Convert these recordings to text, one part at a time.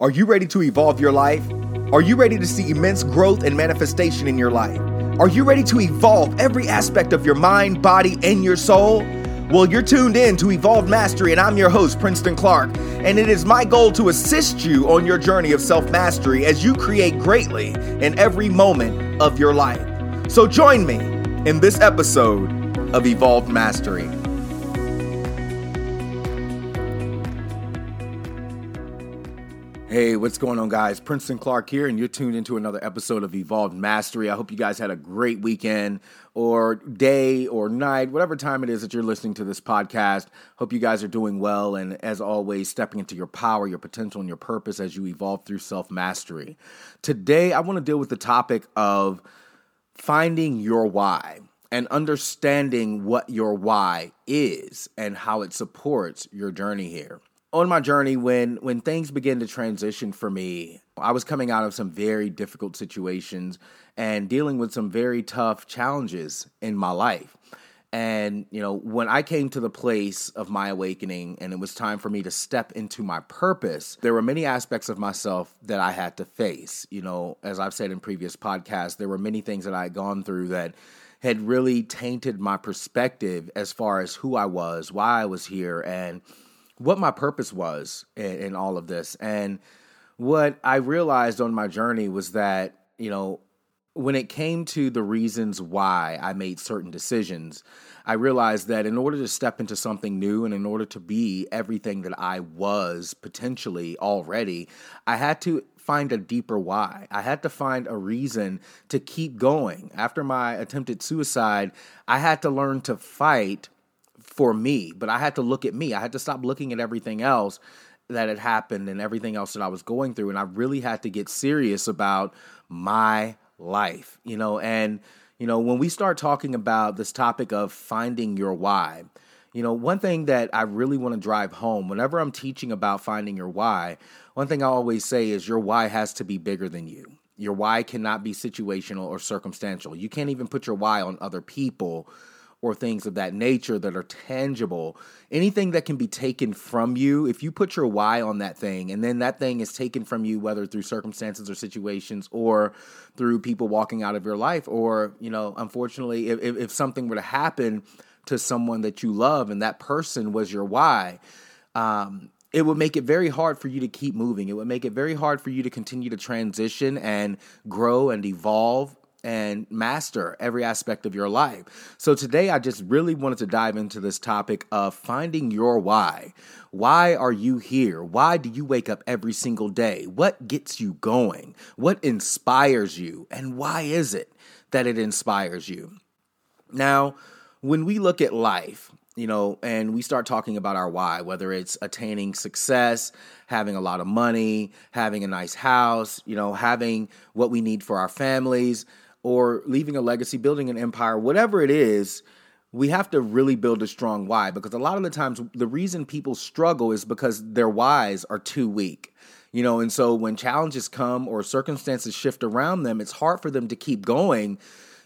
Are you ready to evolve your life? Are you ready to see immense growth and manifestation in your life? Are you ready to evolve every aspect of your mind, body, and your soul? Well, you're tuned in to Evolve Mastery, and I'm your host, Princeton Clark. And it is my goal to assist you on your journey of self mastery as you create greatly in every moment of your life. So join me in this episode of Evolved Mastery. Hey, what's going on, guys? Princeton Clark here, and you're tuned into another episode of Evolved Mastery. I hope you guys had a great weekend or day or night, whatever time it is that you're listening to this podcast. Hope you guys are doing well, and as always, stepping into your power, your potential, and your purpose as you evolve through self mastery. Today, I want to deal with the topic of finding your why and understanding what your why is and how it supports your journey here on my journey when when things began to transition for me i was coming out of some very difficult situations and dealing with some very tough challenges in my life. And you know when i came to the place of my awakening and it was time for me to step into my purpose there were many aspects of myself that i had to face. You know as i've said in previous podcasts there were many things that i had gone through that had really tainted my perspective as far as who i was why i was here and what my purpose was in, in all of this. And what I realized on my journey was that, you know, when it came to the reasons why I made certain decisions, I realized that in order to step into something new and in order to be everything that I was potentially already, I had to find a deeper why. I had to find a reason to keep going. After my attempted suicide, I had to learn to fight for me, but I had to look at me. I had to stop looking at everything else that had happened and everything else that I was going through. And I really had to get serious about my life, you know. And, you know, when we start talking about this topic of finding your why, you know, one thing that I really want to drive home whenever I'm teaching about finding your why, one thing I always say is your why has to be bigger than you. Your why cannot be situational or circumstantial. You can't even put your why on other people or things of that nature that are tangible. Anything that can be taken from you, if you put your why on that thing and then that thing is taken from you, whether through circumstances or situations or through people walking out of your life, or, you know, unfortunately, if, if something were to happen to someone that you love and that person was your why, um, it would make it very hard for you to keep moving. It would make it very hard for you to continue to transition and grow and evolve and master every aspect of your life. So today I just really wanted to dive into this topic of finding your why. Why are you here? Why do you wake up every single day? What gets you going? What inspires you? And why is it that it inspires you? Now, when we look at life, you know, and we start talking about our why, whether it's attaining success, having a lot of money, having a nice house, you know, having what we need for our families, or leaving a legacy, building an empire, whatever it is, we have to really build a strong why because a lot of the times the reason people struggle is because their whys are too weak. You know, and so when challenges come or circumstances shift around them, it's hard for them to keep going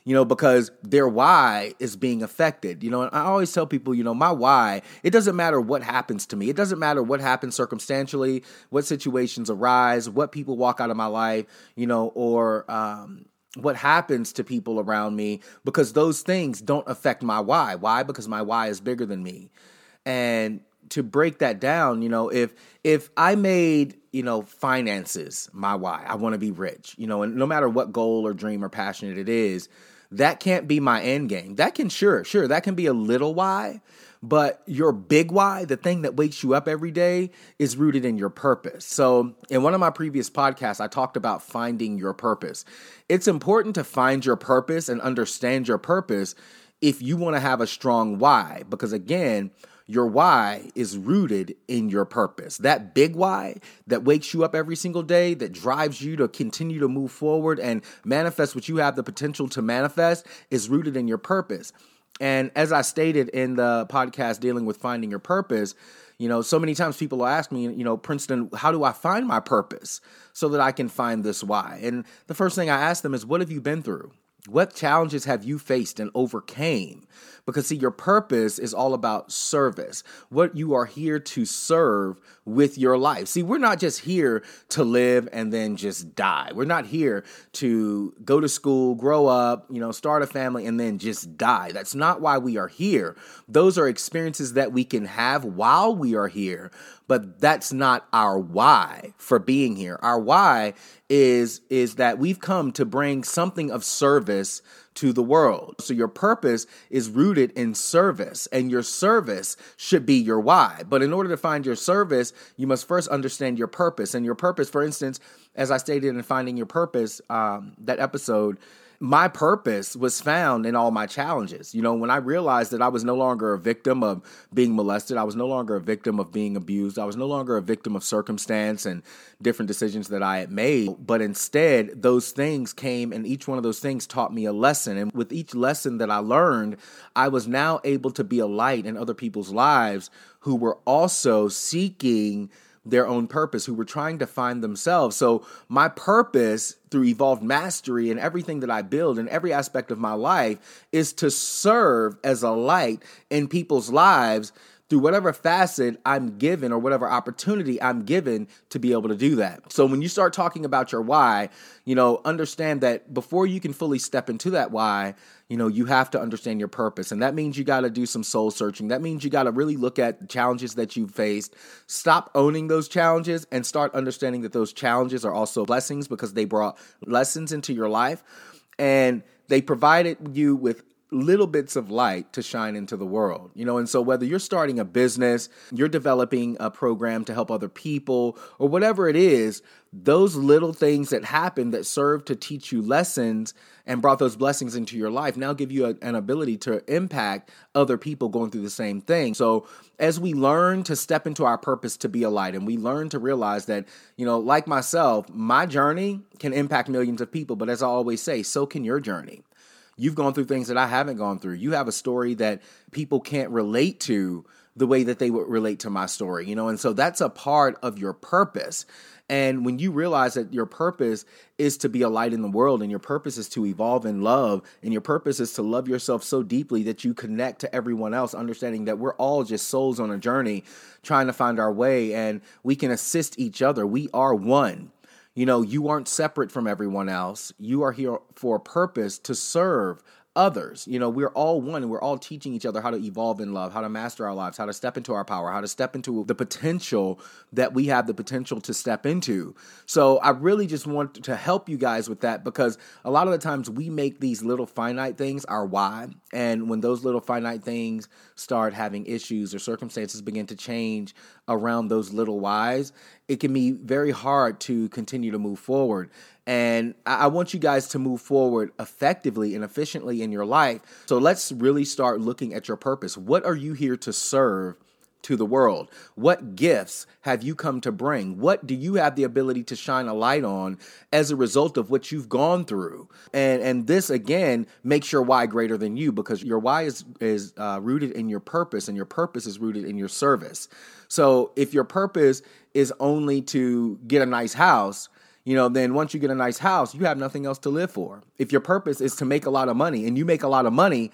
you know, because their why is being affected. You know, and I always tell people, you know, my why, it doesn't matter what happens to me. It doesn't matter what happens circumstantially, what situations arise, what people walk out of my life, you know, or um, what happens to people around me because those things don't affect my why. Why? Because my why is bigger than me. And to break that down, you know, if if I made, you know, finances my why, I want to be rich, you know, and no matter what goal or dream or passionate it is, that can't be my end game. That can sure, sure, that can be a little why, but your big why, the thing that wakes you up every day, is rooted in your purpose. So, in one of my previous podcasts, I talked about finding your purpose. It's important to find your purpose and understand your purpose if you want to have a strong why, because again, your why is rooted in your purpose. That big why that wakes you up every single day, that drives you to continue to move forward and manifest what you have the potential to manifest, is rooted in your purpose. And as I stated in the podcast dealing with finding your purpose, you know, so many times people ask me, you know, Princeton, how do I find my purpose so that I can find this why? And the first thing I ask them is, what have you been through? What challenges have you faced and overcame? Because, see, your purpose is all about service, what you are here to serve with your life. See, we're not just here to live and then just die. We're not here to go to school, grow up, you know, start a family, and then just die. That's not why we are here. Those are experiences that we can have while we are here, but that's not our why for being here. Our why is is that we've come to bring something of service to the world. So your purpose is rooted in service, and your service should be your why. But in order to find your service, you must first understand your purpose. And your purpose, for instance, as I stated in Finding Your Purpose, um, that episode, my purpose was found in all my challenges. You know, when I realized that I was no longer a victim of being molested, I was no longer a victim of being abused, I was no longer a victim of circumstance and different decisions that I had made, but instead, those things came and each one of those things taught me a lesson. And with each lesson that I learned, I was now able to be a light in other people's lives who were also seeking their own purpose, who were trying to find themselves. So, my purpose through evolved mastery and everything that I build in every aspect of my life is to serve as a light in people's lives through whatever facet I'm given or whatever opportunity I'm given to be able to do that. So when you start talking about your why, you know, understand that before you can fully step into that why, you know, you have to understand your purpose. And that means you got to do some soul searching. That means you got to really look at the challenges that you've faced, stop owning those challenges, and start understanding that those challenges are also blessings because they brought lessons into your life. And they provided you with little bits of light to shine into the world. You know, and so whether you're starting a business, you're developing a program to help other people, or whatever it is, those little things that happen that serve to teach you lessons and brought those blessings into your life now give you a, an ability to impact other people going through the same thing. So, as we learn to step into our purpose to be a light and we learn to realize that, you know, like myself, my journey can impact millions of people, but as I always say, so can your journey. You've gone through things that I haven't gone through. You have a story that people can't relate to the way that they would relate to my story, you know? And so that's a part of your purpose. And when you realize that your purpose is to be a light in the world, and your purpose is to evolve in love, and your purpose is to love yourself so deeply that you connect to everyone else, understanding that we're all just souls on a journey trying to find our way, and we can assist each other. We are one. You know, you aren't separate from everyone else. You are here for a purpose to serve others. You know, we're all one and we're all teaching each other how to evolve in love, how to master our lives, how to step into our power, how to step into the potential that we have the potential to step into. So I really just want to help you guys with that because a lot of the times we make these little finite things our why. And when those little finite things start having issues or circumstances begin to change around those little whys, it can be very hard to continue to move forward. And I want you guys to move forward effectively and efficiently in your life. So let's really start looking at your purpose. What are you here to serve? To the world? What gifts have you come to bring? What do you have the ability to shine a light on as a result of what you've gone through? And and this again makes your why greater than you because your why is is uh, rooted in your purpose, and your purpose is rooted in your service. So if your purpose is only to get a nice house, you know, then once you get a nice house, you have nothing else to live for. If your purpose is to make a lot of money and you make a lot of money,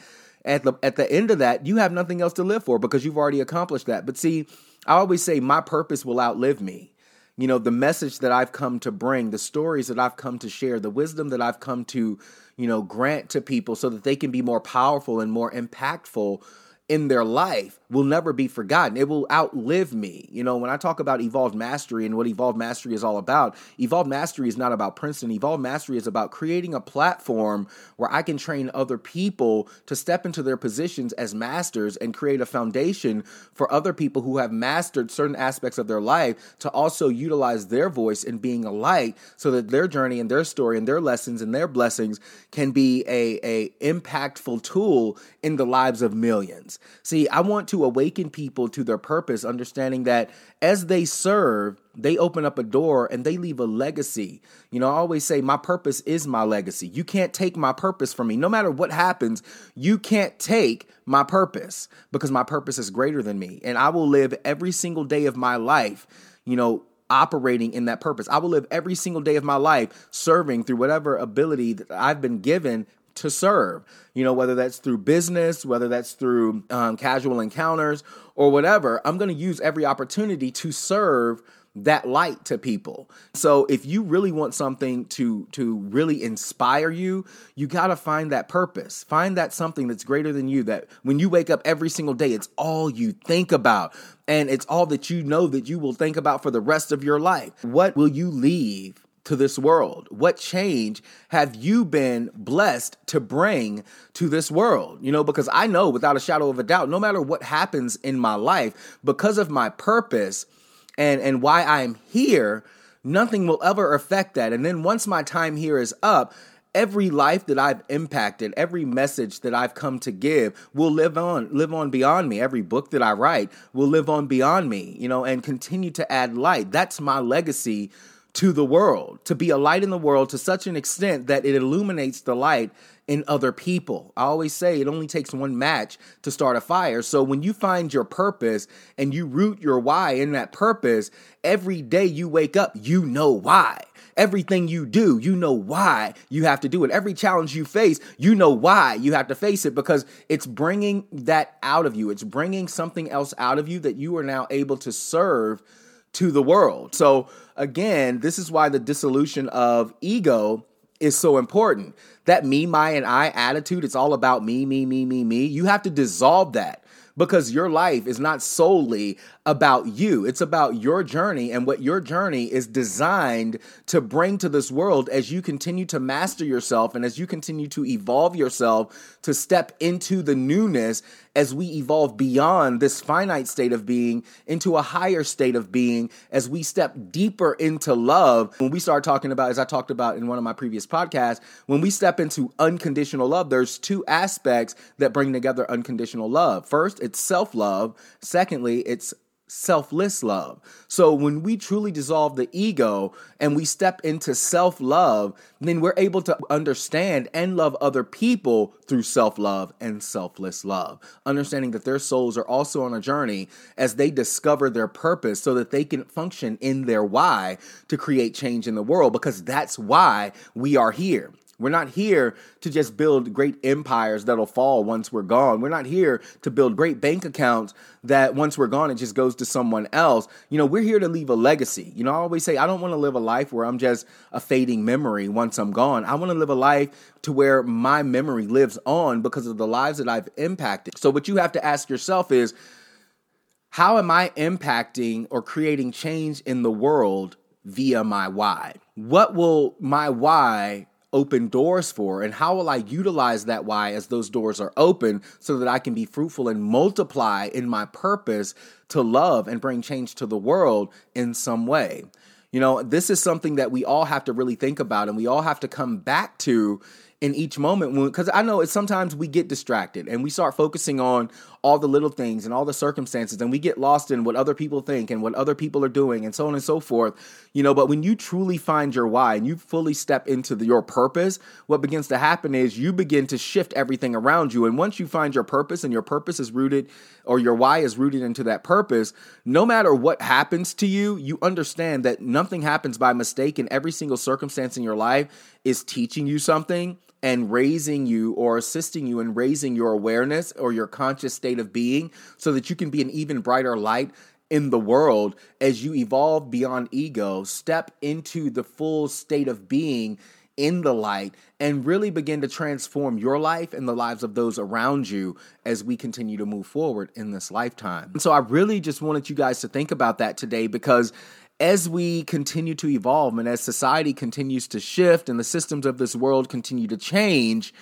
at the at the end of that, you have nothing else to live for because you've already accomplished that. But see, I always say my purpose will outlive me. You know, the message that I've come to bring, the stories that I've come to share, the wisdom that I've come to, you know, grant to people so that they can be more powerful and more impactful in their life will never be forgotten. It will outlive me. You know, when I talk about evolved mastery and what evolved mastery is all about, evolved mastery is not about Princeton. Evolved mastery is about creating a platform where I can train other people to step into their positions as masters and create a foundation for other people who have mastered certain aspects of their life to also utilize their voice in being a light so that their journey and their story and their lessons and their blessings can be a, a impactful tool in the lives of millions. See, I want to awaken people to their purpose, understanding that as they serve, they open up a door and they leave a legacy. You know, I always say, my purpose is my legacy. You can't take my purpose from me. No matter what happens, you can't take my purpose because my purpose is greater than me. And I will live every single day of my life, you know, operating in that purpose. I will live every single day of my life serving through whatever ability that I've been given to serve. You know, whether that's through business, whether that's through um, casual encounters or whatever, I'm going to use every opportunity to serve that light to people. So if you really want something to to really inspire you, you got to find that purpose. Find that something that's greater than you that when you wake up every single day, it's all you think about and it's all that you know that you will think about for the rest of your life. What will you leave to this world? What change have you been blessed to bring to this world? You know, because I know without a shadow of a doubt, no matter what happens in my life, because of my purpose, and and why I'm here, nothing will ever affect that. And then once my time here is up, every life that I've impacted, every message that I've come to give will live on, live on beyond me. Every book that I write will live on beyond me, you know, and continue to add light. That's my legacy to the world, to be a light in the world to such an extent that it illuminates the light in other people. I always say it only takes one match to start a fire. So when you find your purpose and you root your why in that purpose, every day you wake up, you know why. Everything you do, you know why you have to do it. Every challenge you face, you know why you have to face it because it's bringing that out of you. It's bringing something else out of you that you are now able to serve to the world. So, again, this is why the dissolution of ego is so important. That me, my, and I attitude, it's all about me, me, me, me, me. You have to dissolve that because your life is not solely about you. It's about your journey and what your journey is designed to bring to this world as you continue to master yourself and as you continue to evolve yourself to step into the newness as we evolve beyond this finite state of being into a higher state of being as we step deeper into love. When we start talking about, as I talked about in one of my previous podcasts, when we step into unconditional love, there's two aspects that bring together unconditional love. First, it's self love. Secondly, it's selfless love. So when we truly dissolve the ego and we step into self love, then we're able to understand and love other people through self love and selfless love. Understanding that their souls are also on a journey as they discover their purpose so that they can function in their why to create change in the world because that's why we are here. We're not here to just build great empires that'll fall once we're gone. We're not here to build great bank accounts that once we're gone, it just goes to someone else. You know, we're here to leave a legacy. You know, I always say, I don't want to live a life where I'm just a fading memory once I'm gone. I want to live a life to where my memory lives on because of the lives that I've impacted. So, what you have to ask yourself is, how am I impacting or creating change in the world via my why? What will my why open doors for and how will I utilize that why as those doors are open so that I can be fruitful and multiply in my purpose to love and bring change to the world in some way. You know, this is something that we all have to really think about and we all have to come back to in each moment because I know it's sometimes we get distracted and we start focusing on all the little things and all the circumstances and we get lost in what other people think and what other people are doing and so on and so forth you know but when you truly find your why and you fully step into the, your purpose what begins to happen is you begin to shift everything around you. And once you find your purpose and your purpose is rooted or your why is rooted into that purpose no matter what happens to you you understand that nothing happens by mistake and every single circumstance in your life is teaching you something and raising you or assisting you in raising your awareness or your conscious state of being so that you can be an even brighter light in the world as you evolve beyond ego, step into the full state of being in the light and really begin to transform your life and the lives of those around you as we continue to move forward in this lifetime. And so I really just wanted you guys to think about that today because as we continue to evolve and as society continues to shift and the systems of this world continue to change,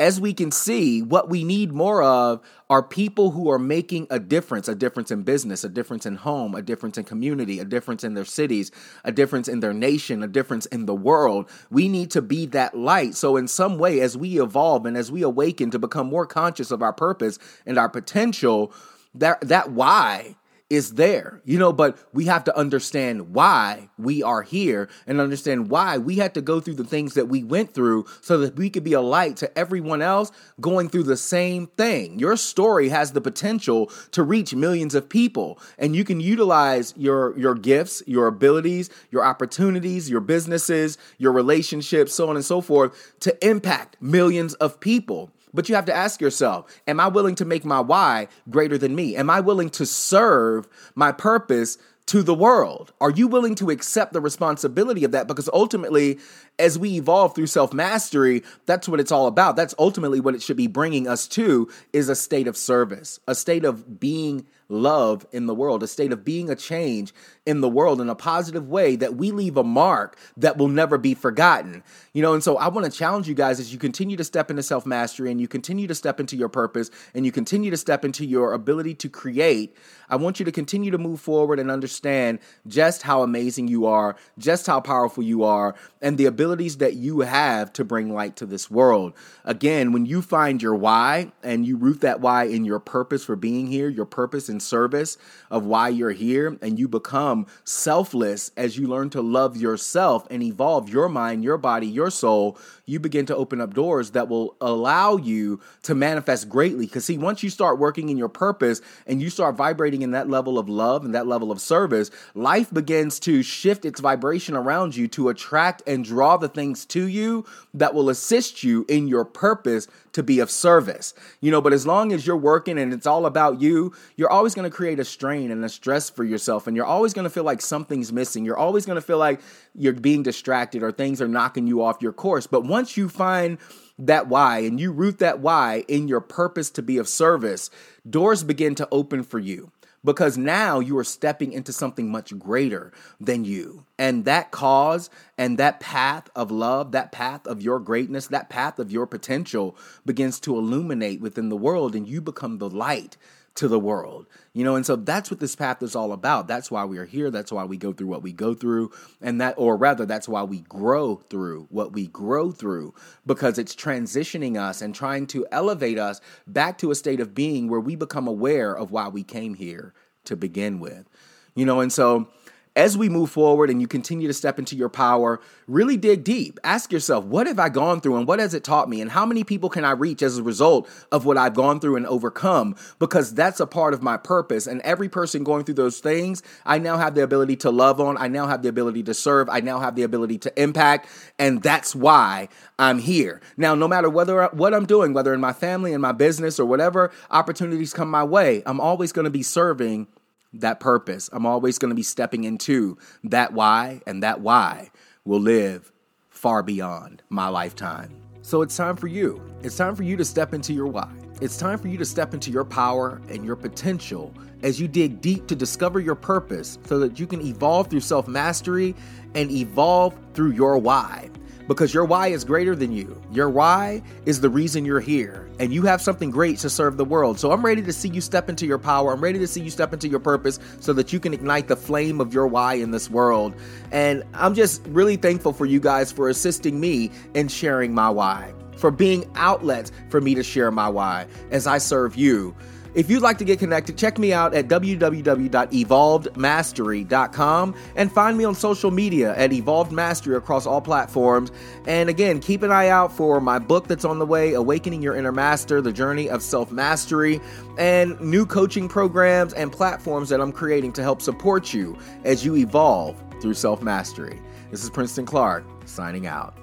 as we can see, what we need more of are people who are making a difference a difference in business, a difference in home, a difference in community, a difference in their cities, a difference in their nation, a difference in the world. We need to be that light. So, in some way, as we evolve and as we awaken to become more conscious of our purpose and our potential, that, that why is there, you know, but we have to understand why we are here and understand why we had to go through the things that we went through so that we could be a light to everyone else going through the same thing. Your story has the potential to reach millions of people and you can utilize your your gifts, your abilities, your opportunities, your businesses, your relationships, so on and so forth to impact millions of people. But you have to ask yourself, am I willing to make my why greater than me? Am I willing to serve my purpose to the world? Are you willing to accept the responsibility of that? Because ultimately, as we evolve through self mastery, that's what it's all about. That's ultimately what it should be bringing us to is a state of service, a state of being love in the world, a state of being a change in the world in a positive way that we leave a mark that will never be forgotten. You know, and so I want to challenge you guys as you continue to step into self mastery and you continue to step into your purpose and you continue to step into your ability to create. I want you to continue to move forward and understand just how amazing you are, just how powerful you are, and the abilities that you have to bring light to this world. Again, when you find your why and you root that why in your purpose for being here, your purpose in service of why you're here, and you become selfless as you learn to love yourself and evolve your mind, your body, your soul, you begin to open up doors that will allow you to manifest greatly. Because, see, once you start working in your purpose and you start vibrating in that level of love and that level of service, life begins to shift its vibration around you to attract and draw the things to you that will assist you in your purpose to be of service. You know, but as long as you're working and it's all about you, you're always going to create a strain and a stress for yourself. And you're always going to feel like something's missing. You're always going to feel like you're being distracted or things are knocking you off your course. But once you find that why and you root that why in your purpose to be of service, doors begin to open for you because now you are stepping into something much greater than you. And that cause and that path of love, that path of your greatness, that path of your potential begins to illuminate within the world, and you become the light to the world. You know, and so that's what this path is all about. That's why we are here. That's why we go through what we go through. And that, or rather, that's why we grow through what we grow through because it's transitioning us and trying to elevate us back to a state of being where we become aware of why we came here to begin with. You know, and so as we move forward and you continue to step into your power, really dig deep. Ask yourself, what have I gone through and what has it taught me? And how many people can I reach as a result of what I've gone through and overcome? Because that's a part of my purpose. And every person going through those things, I now have the ability to love on. I now have the ability to serve. I now have the ability to impact. And that's why I'm here. Now, no matter whether what I'm doing, whether in my family, in my business, or whatever opportunities come my way, I'm always going to be serving that purpose. I'm always going to be stepping into that why, and that why will live far beyond my lifetime. So it's time for you. It's time for you to step into your why. It's time for you to step into your power and your potential as you dig deep to discover your purpose so that you can evolve through self mastery and evolve through your why because your why is greater than you. Your why is the reason you're here, and you have something great to serve the world. So I'm ready to see you step into your power. I'm ready to see you step into your purpose so that you can ignite the flame of your why in this world. And I'm just really thankful for you guys for assisting me in sharing my why, for being outlets for me to share my why as I serve you. If you'd like to get connected, check me out at www.evolvedmastery.com and find me on social media at Evolved Mastery across all platforms. And again, keep an eye out for my book that's on the way, Awakening Your Inner Master The Journey of Self Mastery, and new coaching programs and platforms that I'm creating to help support you as you evolve through self mastery. This is Princeton Clark signing out.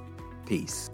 Peace.